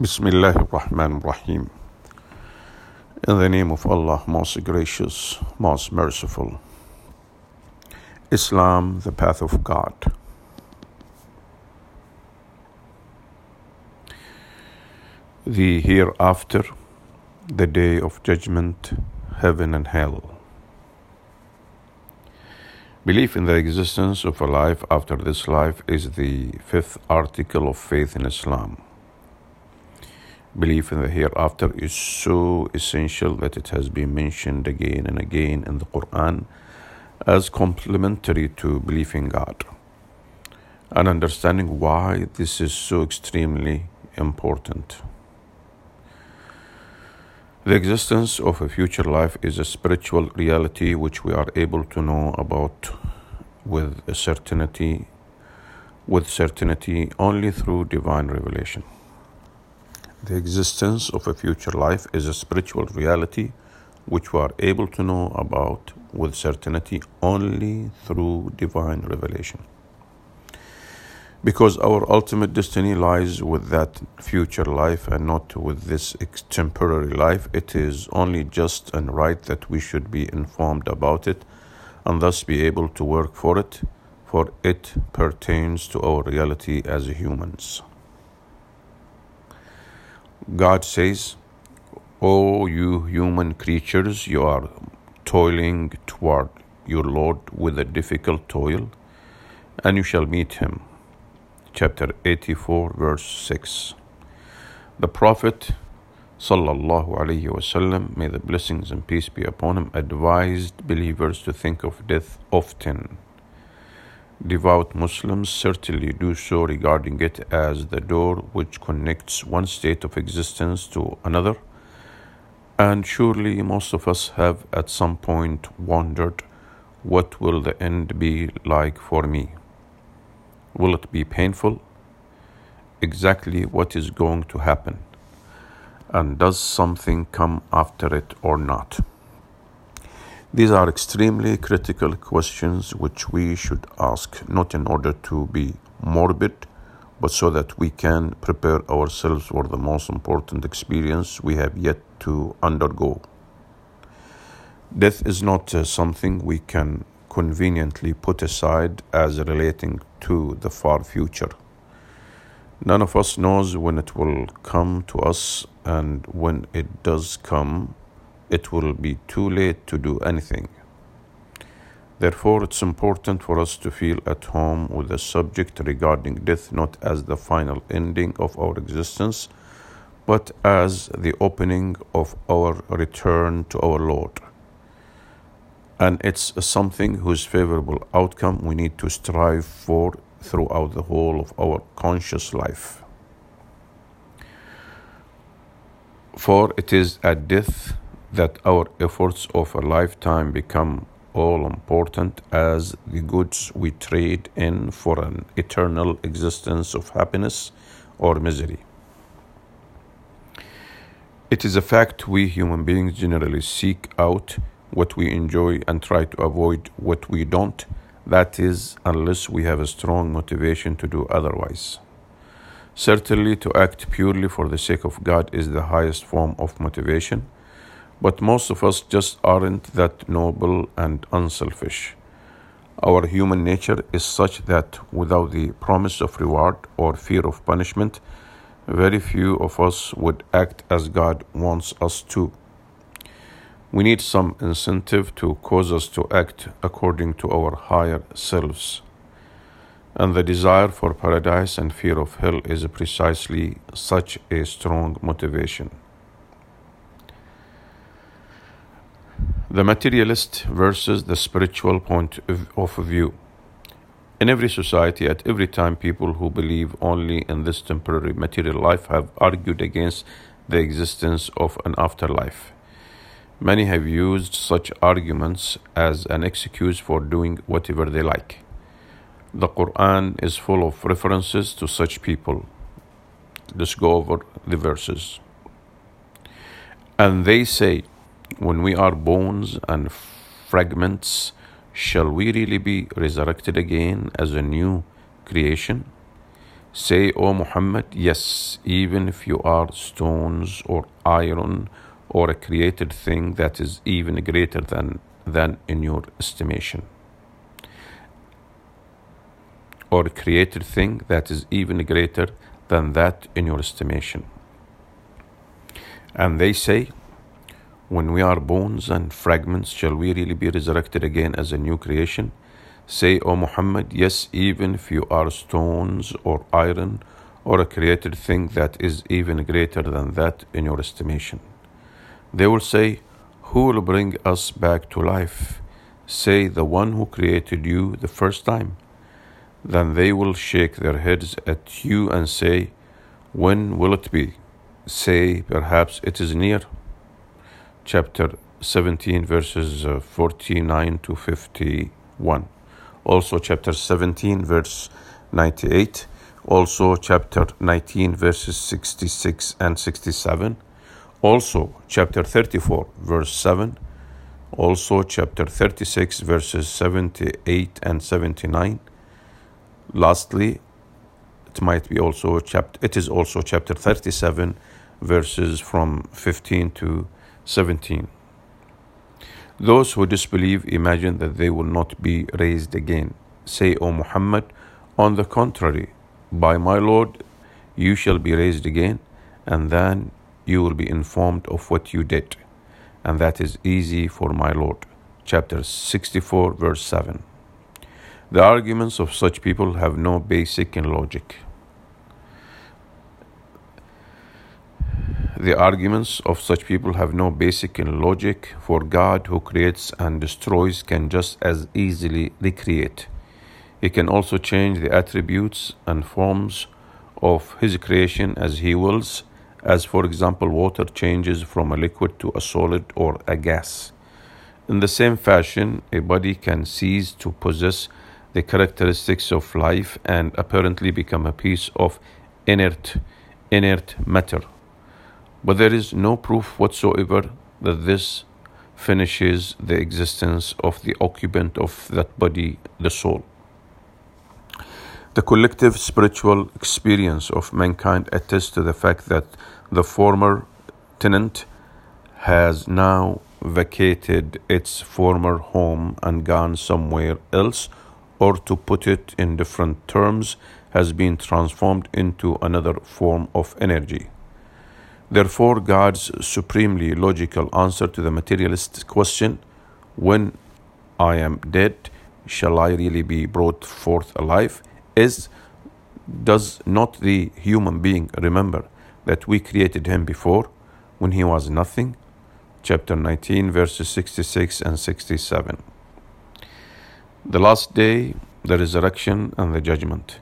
Bismillah ar-Rahman ar-Rahim. In the name of Allah, most gracious, most merciful. Islam, the path of God. The hereafter, the day of judgment, heaven and hell. Belief in the existence of a life after this life is the fifth article of faith in Islam. Belief in the hereafter is so essential that it has been mentioned again and again in the Quran as complementary to belief in God. And understanding why this is so extremely important. The existence of a future life is a spiritual reality which we are able to know about with certainty with certainty only through divine revelation. The existence of a future life is a spiritual reality which we are able to know about with certainty only through divine revelation. Because our ultimate destiny lies with that future life and not with this temporary life, it is only just and right that we should be informed about it and thus be able to work for it, for it pertains to our reality as humans. God says, O you human creatures, you are toiling toward your Lord with a difficult toil, and you shall meet him. Chapter 84, verse 6. The Prophet, sallallahu alaihi wasallam, may the blessings and peace be upon him, advised believers to think of death often. Devout Muslims certainly do so, regarding it as the door which connects one state of existence to another. And surely most of us have at some point wondered, what will the end be like for me? Will it be painful? Exactly what is going to happen? And does something come after it or not? These are extremely critical questions which we should ask, not in order to be morbid, but so that we can prepare ourselves for the most important experience we have yet to undergo. Death is not uh, something we can conveniently put aside as relating to the far future. None of us knows when it will come to us, and when it does come, it will be too late to do anything. Therefore, it's important for us to feel at home with the subject regarding death not as the final ending of our existence, but as the opening of our return to our Lord. And it's something whose favorable outcome we need to strive for throughout the whole of our conscious life. For it is at death that our efforts of a lifetime become all important as the goods we trade in for an eternal existence of happiness or misery. It is a fact we human beings generally seek out what we enjoy and try to avoid what we don't. That is, unless we have a strong motivation to do otherwise. Certainly, to act purely for the sake of God is the highest form of motivation but most of us just aren't that noble and unselfish. Our human nature is such that without the promise of reward or fear of punishment, very few of us would act as God wants us to. We need some incentive to cause us to act according to our higher selves. And the desire for paradise and fear of hell is precisely such a strong motivation. The materialist versus the spiritual point of view. In every society, at every time, people who believe only in this temporary material life have argued against the existence of an afterlife. Many have used such arguments as an excuse for doing whatever they like. The Quran is full of references to such people. Let's go over the verses. And they say, when we are bones and fragments, shall we really be resurrected again as a new creation? Say, O Muhammad, yes, even if you are stones or iron or a created thing that is even greater than, than in your estimation. Or a created thing that is even greater than that in your estimation. And they say, When we are bones and fragments, shall we really be resurrected again as a new creation? Say, O Muhammad, yes, even if you are stones or iron or a created thing that is even greater than that in your estimation. They will say, Who will bring us back to life? Say, The one who created you the first time. Then they will shake their heads at you and say, When will it be? Say, Perhaps it is near. Chapter 17, verses uh, 49 to 51 also chapter 17 verse 98 also chapter 19 verses 66 and 67 also chapter 34 verse 7 also chapter 36 verses 78 and 79 lastly it might be also chapter it is also chapter 37 verses from 15 to 17 those who disbelieve imagine that they will not be raised again. Say, O Muhammad, on the contrary, by my Lord, you shall be raised again, and then you will be informed of what you did. And that is easy for my Lord. Chapter 64, verse 7. The arguments of such people have no basic in logic. The arguments of such people have no basic in logic, for God, who creates and destroys, can just as easily recreate. He can also change the attributes and forms of His creation as He wills, as for example, water changes from a liquid to a solid or a gas. In the same fashion, a body can cease to possess the characteristics of life and apparently become a piece of inert, inert matter. But there is no proof whatsoever that this finishes the existence of the occupant of that body, the soul. The collective spiritual experience of mankind attests to the fact that the former tenant has now vacated its former home and gone somewhere else, or to put it in different terms, has been transformed into another form of energy. Therefore, God's supremely logical answer to the materialist question, when I am dead, shall I really be brought forth alive, is does not the human being remember that we created him before when he was nothing? Chapter 19, verses 66 and 67. The last day, the resurrection, and the judgment.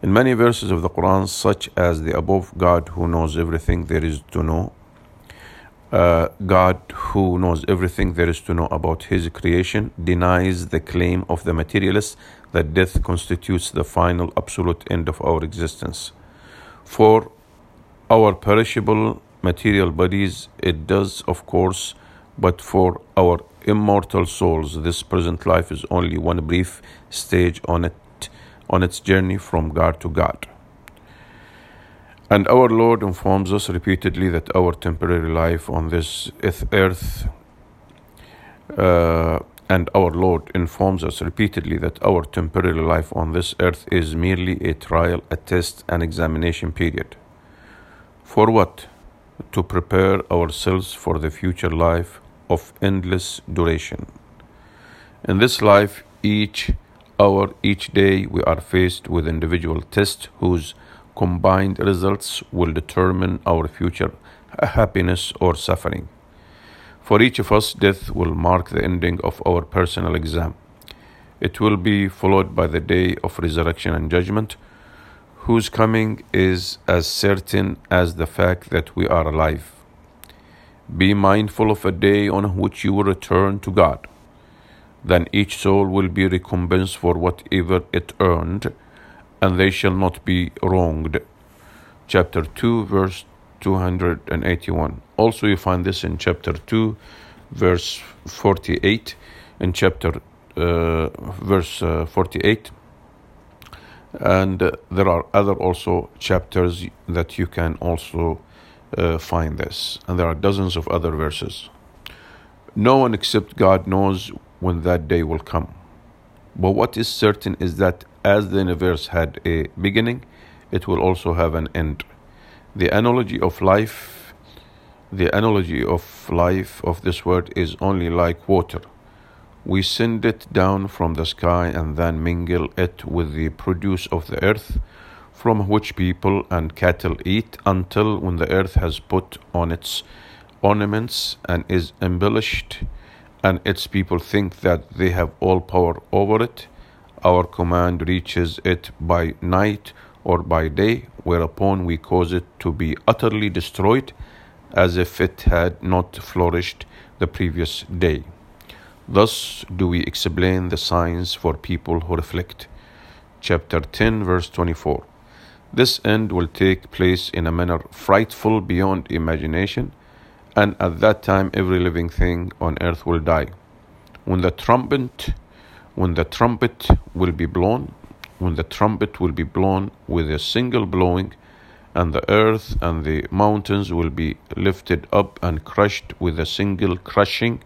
In many verses of the Quran, such as the above, God who knows everything there is to know, uh, God who knows everything there is to know about His creation, denies the claim of the materialists that death constitutes the final absolute end of our existence. For our perishable material bodies, it does, of course, but for our immortal souls, this present life is only one brief stage on it on its journey from God to God. And our Lord informs us repeatedly that our temporary life on this earth, uh, and our Lord informs us repeatedly that our temporary life on this earth is merely a trial, a test, an examination period. For what? To prepare ourselves for the future life of endless duration. In this life, each hour each day we are faced with individual tests whose combined results will determine our future happiness or suffering. For each of us, death will mark the ending of our personal exam. It will be followed by the day of resurrection and judgment, whose coming is as certain as the fact that we are alive. Be mindful of a day on which you will return to God then each soul will be recompensed for whatever it earned, and they shall not be wronged. Chapter 2, verse 281. Also, you find this in chapter 2, verse 48. In chapter uh, verse uh, 48, And uh, there are other also chapters that you can also uh, find this. And there are dozens of other verses. No one except God knows when that day will come. But what is certain is that as the universe had a beginning, it will also have an end. The analogy of life, the analogy of life of this world is only like water. We send it down from the sky and then mingle it with the produce of the earth, from which people and cattle eat, until when the earth has put on its ornaments and is embellished, and its people think that they have all power over it, our command reaches it by night or by day, whereupon we cause it to be utterly destroyed, as if it had not flourished the previous day. Thus do we explain the signs for people who reflect. Chapter 10, verse 24. This end will take place in a manner frightful beyond imagination, and at that time every living thing on earth will die. When the trumpet when the trumpet will be blown, when the trumpet will be blown with a single blowing, and the earth and the mountains will be lifted up and crushed with a single crushing,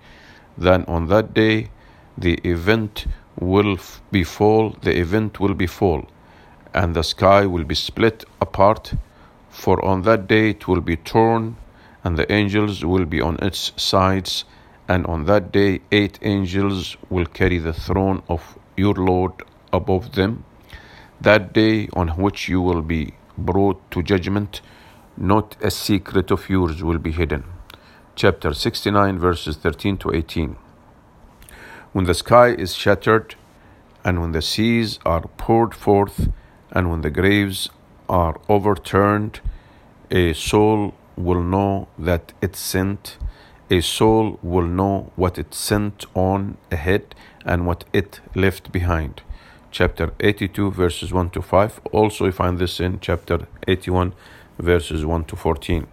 then on that day the event will befall, the event will befall, and the sky will be split apart, for on that day it will be torn, and the angels will be on its sides and on that day, eight angels will carry the throne of your Lord above them. That day on which you will be brought to judgment, not a secret of yours will be hidden. Chapter 69, verses 13 to 18. When the sky is shattered, and when the seas are poured forth, and when the graves are overturned, a soul will know that it sent a soul will know what it sent on ahead and what it left behind. Chapter 82, verses 1 to 5. Also, you find this in chapter 81, verses 1 to 14.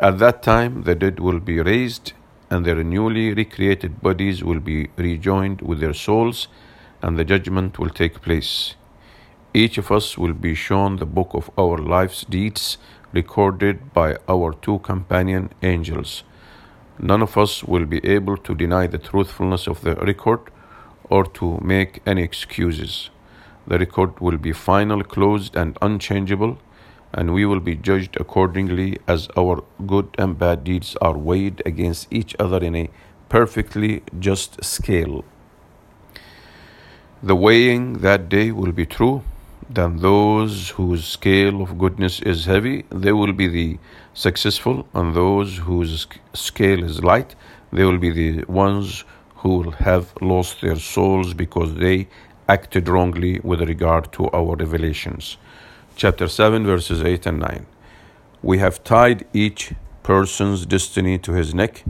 At that time, the dead will be raised, and their newly recreated bodies will be rejoined with their souls, and the judgment will take place. Each of us will be shown the book of our life's deeds recorded by our two companion angels none of us will be able to deny the truthfulness of the record or to make any excuses. The record will be final, closed, and unchangeable, and we will be judged accordingly as our good and bad deeds are weighed against each other in a perfectly just scale. The weighing that day will be true then those whose scale of goodness is heavy, they will be the successful, and those whose scale is light, they will be the ones who will have lost their souls because they acted wrongly with regard to our revelations. Chapter 7, verses 8 and 9. We have tied each person's destiny to his neck,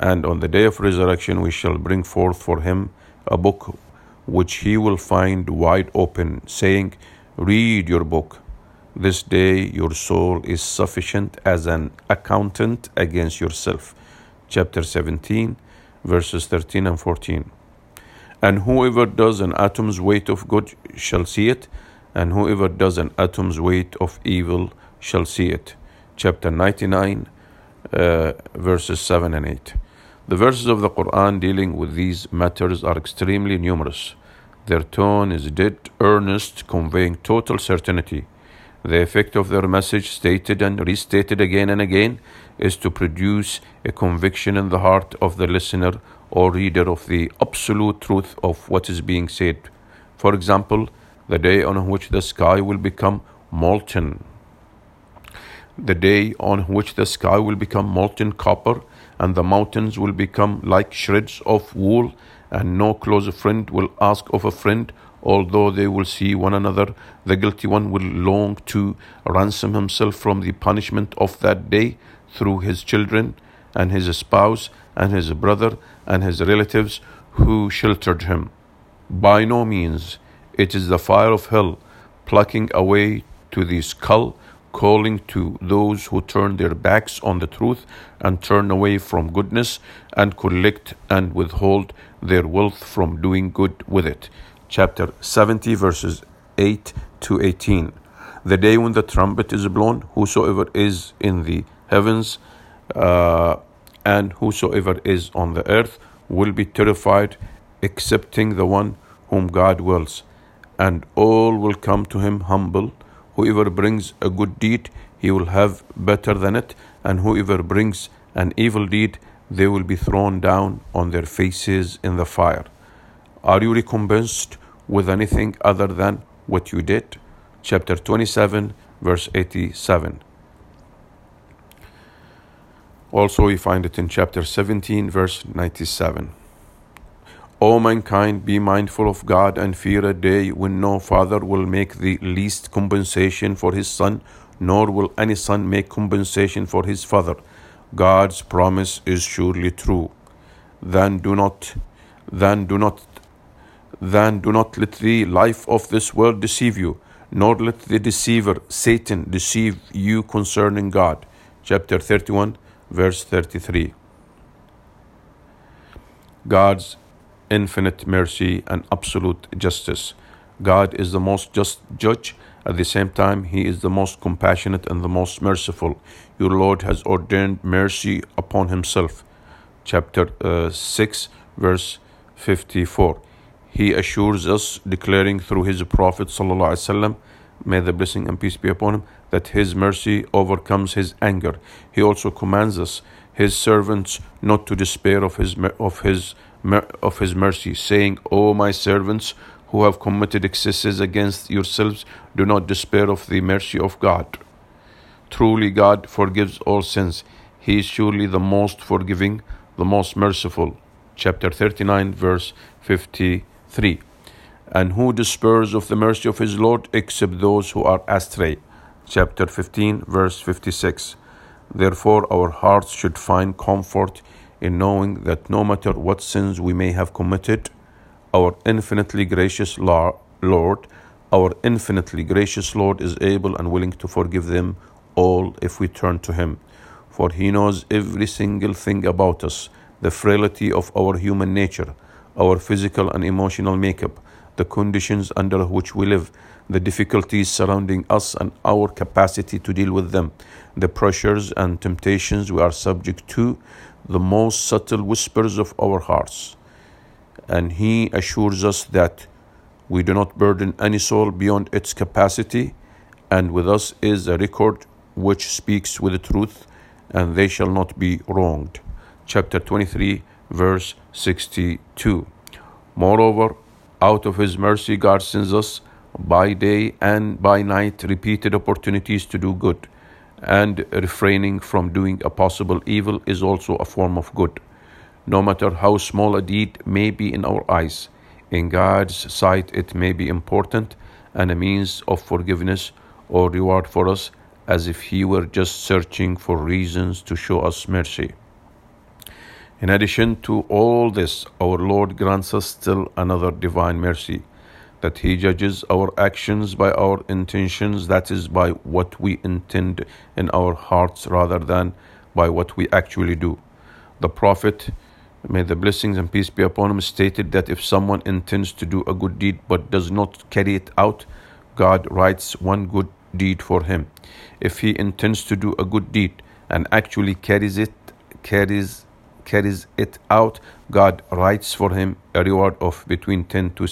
and on the day of resurrection we shall bring forth for him a book which he will find wide open, saying, Read your book. This day your soul is sufficient as an accountant against yourself. Chapter 17, verses 13 and 14. And whoever does an atom's weight of good shall see it, and whoever does an atom's weight of evil shall see it. Chapter 99, uh, verses 7 and 8. The verses of the Quran dealing with these matters are extremely numerous. Their tone is dead earnest, conveying total certainty. The effect of their message, stated and restated again and again, is to produce a conviction in the heart of the listener or reader of the absolute truth of what is being said. For example, the day on which the sky will become molten. The day on which the sky will become molten copper and the mountains will become like shreds of wool and no close friend will ask of a friend, although they will see one another. The guilty one will long to ransom himself from the punishment of that day through his children and his spouse and his brother and his relatives who sheltered him. By no means, it is the fire of hell plucking away to the skull calling to those who turn their backs on the truth and turn away from goodness and collect and withhold their wealth from doing good with it. Chapter 70, verses 8 to 18. The day when the trumpet is blown, whosoever is in the heavens uh, and whosoever is on the earth will be terrified, excepting the one whom God wills, and all will come to him humble. Whoever brings a good deed, he will have better than it, and whoever brings an evil deed, they will be thrown down on their faces in the fire. Are you recompensed with anything other than what you did? Chapter 27, verse 87. Also, we find it in chapter 17, verse 97. O mankind, be mindful of God and fear a day when no father will make the least compensation for his son, nor will any son make compensation for his father. God's promise is surely true. Then do not, then do not, then do not let the life of this world deceive you, nor let the deceiver Satan deceive you concerning God. Chapter 31, verse 33. God's infinite mercy and absolute justice. God is the most just judge. At the same time, He is the most compassionate and the most merciful. Your Lord has ordained mercy upon Himself. Chapter uh, 6, verse 54. He assures us, declaring through His Prophet, وسلم, may the blessing and peace be upon Him, that His mercy overcomes His anger. He also commands us, His servants, not to despair of His, of His, of His mercy, saying, O my servants, who have committed excesses against yourselves, do not despair of the mercy of God. Truly, God forgives all sins. He is surely the most forgiving, the most merciful. Chapter 39, verse 53. And who despairs of the mercy of his Lord except those who are astray? Chapter 15, verse 56. Therefore, our hearts should find comfort in knowing that no matter what sins we may have committed, our infinitely gracious Lord, our infinitely gracious Lord is able and willing to forgive them all if we turn to Him. For He knows every single thing about us, the frailty of our human nature, our physical and emotional makeup, the conditions under which we live, the difficulties surrounding us and our capacity to deal with them, the pressures and temptations we are subject to, the most subtle whispers of our hearts. And He assures us that we do not burden any soul beyond its capacity, and with us is a record which speaks with the truth, and they shall not be wronged. Chapter 23, verse 62. Moreover, out of His mercy, God sends us by day and by night repeated opportunities to do good, and refraining from doing a possible evil is also a form of good. No matter how small a deed may be in our eyes, in God's sight it may be important and a means of forgiveness or reward for us as if He were just searching for reasons to show us mercy. In addition to all this, our Lord grants us still another divine mercy that He judges our actions by our intentions, that is, by what we intend in our hearts rather than by what we actually do. The Prophet, may the blessings and peace be upon him, stated that if someone intends to do a good deed but does not carry it out, God writes one good deed for him. If he intends to do a good deed and actually carries it, carries carries it out, God writes for him a reward of between 10 to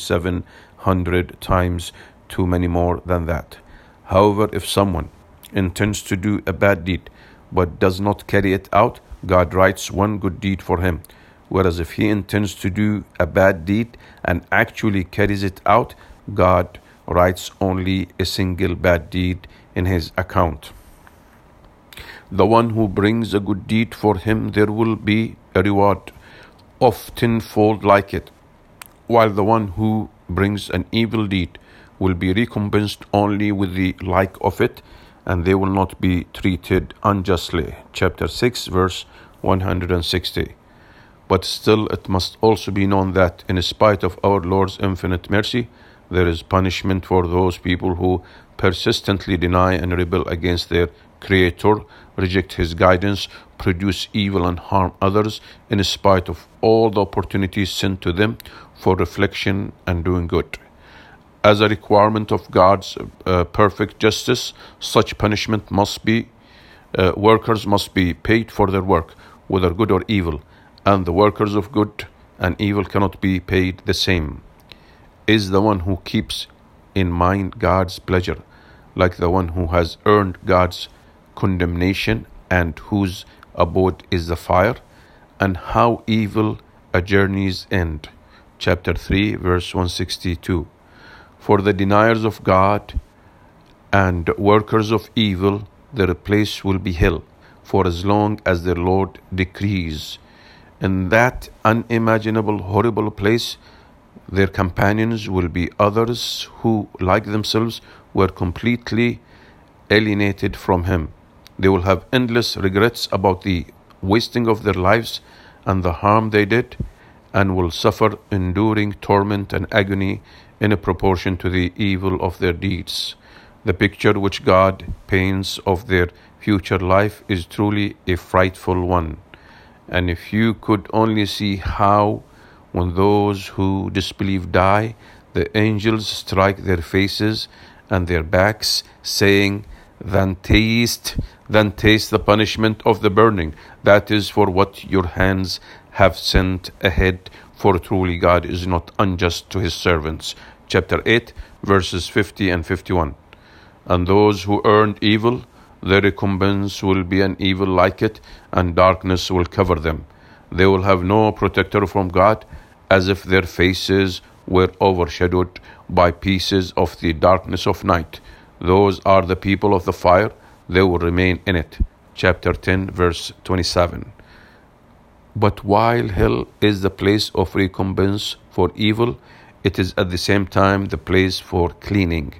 700 times too many more than that. However, if someone intends to do a bad deed but does not carry it out, God writes one good deed for him. Whereas if he intends to do a bad deed and actually carries it out, God writes only a single bad deed in his account. The one who brings a good deed for him, there will be a reward of tenfold like it, while the one who brings an evil deed will be recompensed only with the like of it, and they will not be treated unjustly. Chapter 6, verse 160. But still, it must also be known that, in spite of our Lord's infinite mercy, there is punishment for those people who persistently deny and rebel against their Creator, reject His guidance, produce evil and harm others in spite of all the opportunities sent to them for reflection and doing good. as a requirement of God's uh, perfect justice, such punishment must be, uh, workers must be paid for their work, whether good or evil, and the workers of good and evil cannot be paid the same. Is the one who keeps in mind God's pleasure, like the one who has earned God's condemnation and whose abode is the fire, and how evil a journey's end. Chapter 3, verse 162. For the deniers of God and workers of evil, their place will be hell, for as long as their Lord decrees. In that unimaginable, horrible place, their companions will be others who, like themselves, were completely alienated from Him. They will have endless regrets about the wasting of their lives and the harm they did, and will suffer enduring torment and agony in a proportion to the evil of their deeds. The picture which God paints of their future life is truly a frightful one. And if you could only see how, when those who disbelieve die, the angels strike their faces and their backs, saying, Then taste, then taste the punishment of the burning. That is for what your hands have sent ahead for truly God is not unjust to his servants. Chapter 8, verses 50 and 51. And those who earned evil, their recompense will be an evil like it, and darkness will cover them. They will have no protector from God, as if their faces were overshadowed by pieces of the darkness of night. Those are the people of the fire, they will remain in it. Chapter 10, verse 27. But while hell is the place of recompense for evil, it is at the same time the place for cleaning.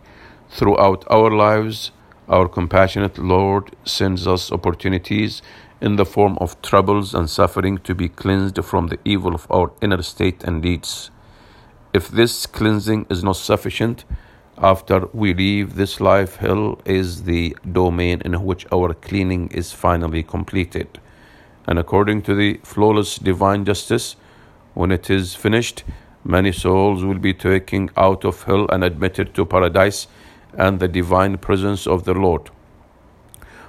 Throughout our lives, our compassionate Lord sends us opportunities in the form of troubles and suffering to be cleansed from the evil of our inner state and deeds. If this cleansing is not sufficient, after we leave this life, hell is the domain in which our cleaning is finally completed and according to the flawless divine justice, when it is finished, many souls will be taken out of hell and admitted to paradise and the divine presence of the Lord.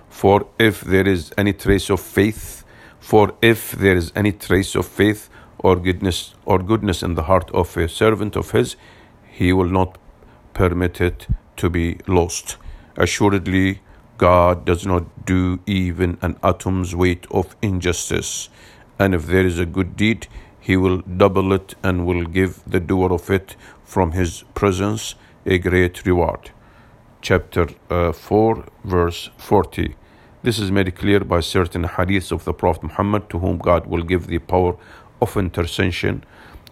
For if there is any trace of faith, for if there is any trace of faith or goodness or goodness in the heart of a servant of his, he will not permit it to be lost. Assuredly, God does not do even an atom's weight of injustice. And if there is a good deed, he will double it and will give the doer of it from his presence a great reward. Chapter uh, 4, verse 40. This is made clear by certain hadiths of the Prophet Muhammad, to whom God will give the power of intercession,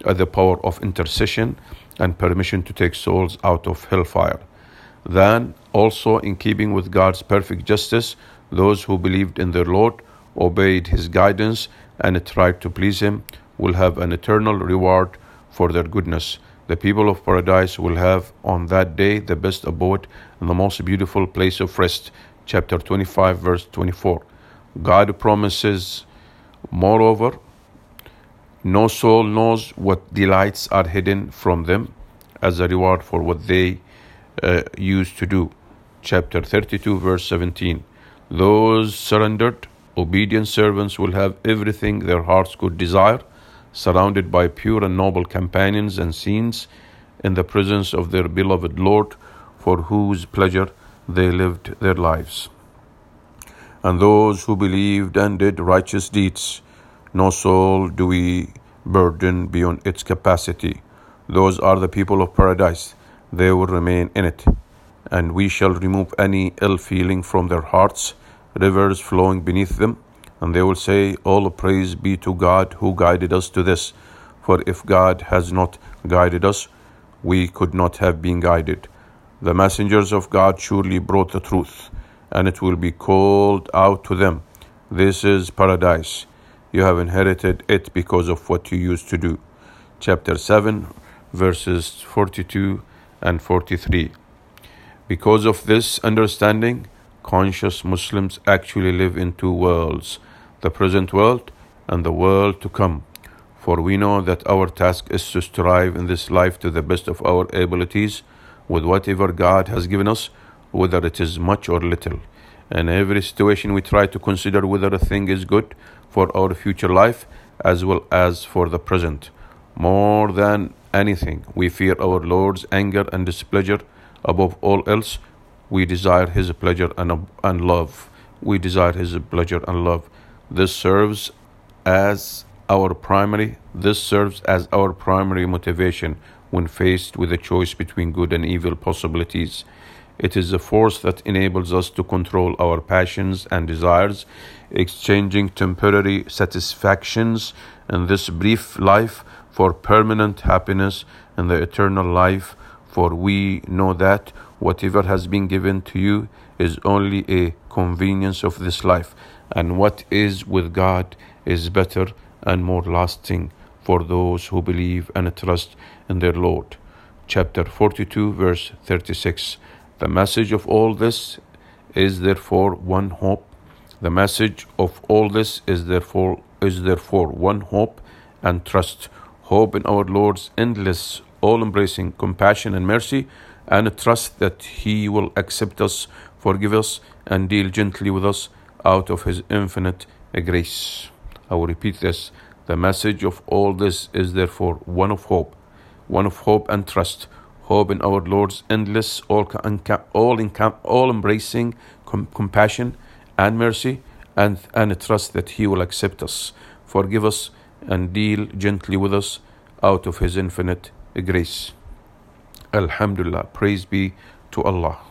uh, the power of intercession, and permission to take souls out of hellfire. Then, also in keeping with God's perfect justice, those who believed in their Lord, obeyed His guidance, and tried to please Him will have an eternal reward for their goodness. The people of paradise will have on that day the best abode and the most beautiful place of rest. Chapter 25, verse 24. God promises, moreover, no soul knows what delights are hidden from them as a reward for what they uh, used to do. Chapter 32, verse 17. Those surrendered, obedient servants will have everything their hearts could desire, surrounded by pure and noble companions and scenes, in the presence of their beloved Lord, for whose pleasure they lived their lives. And those who believed and did righteous deeds, no soul do we burden beyond its capacity. Those are the people of paradise they will remain in it. And we shall remove any ill feeling from their hearts, rivers flowing beneath them. And they will say, All praise be to God who guided us to this. For if God has not guided us, we could not have been guided. The messengers of God surely brought the truth, and it will be called out to them. This is paradise. You have inherited it because of what you used to do. Chapter 7, verses 42 and 43. Because of this understanding, conscious Muslims actually live in two worlds the present world and the world to come. For we know that our task is to strive in this life to the best of our abilities with whatever God has given us, whether it is much or little. In every situation, we try to consider whether a thing is good for our future life as well as for the present. More than anything, we fear our Lord's anger and displeasure. Above all else, we desire His pleasure and, and love. We desire His pleasure and love. This serves as our primary this serves as our primary motivation when faced with a choice between good and evil possibilities. It is a force that enables us to control our passions and desires, exchanging temporary satisfactions in this brief life for permanent happiness and the eternal life. For we know that whatever has been given to you is only a convenience of this life, and what is with God is better and more lasting for those who believe and trust in their Lord. Chapter 42, verse 36. The message of all this is therefore one hope. The message of all this is therefore is therefore one hope and trust. Hope in our Lord's endless, all embracing compassion and mercy, and trust that He will accept us, forgive us, and deal gently with us out of His infinite grace. I will repeat this. The message of all this is therefore one of hope, one of hope and trust. Hope in our Lord's endless, all, all, all embracing com- compassion and mercy, and, and trust that He will accept us, forgive us, and deal gently with us out of His infinite grace. Alhamdulillah. Praise be to Allah.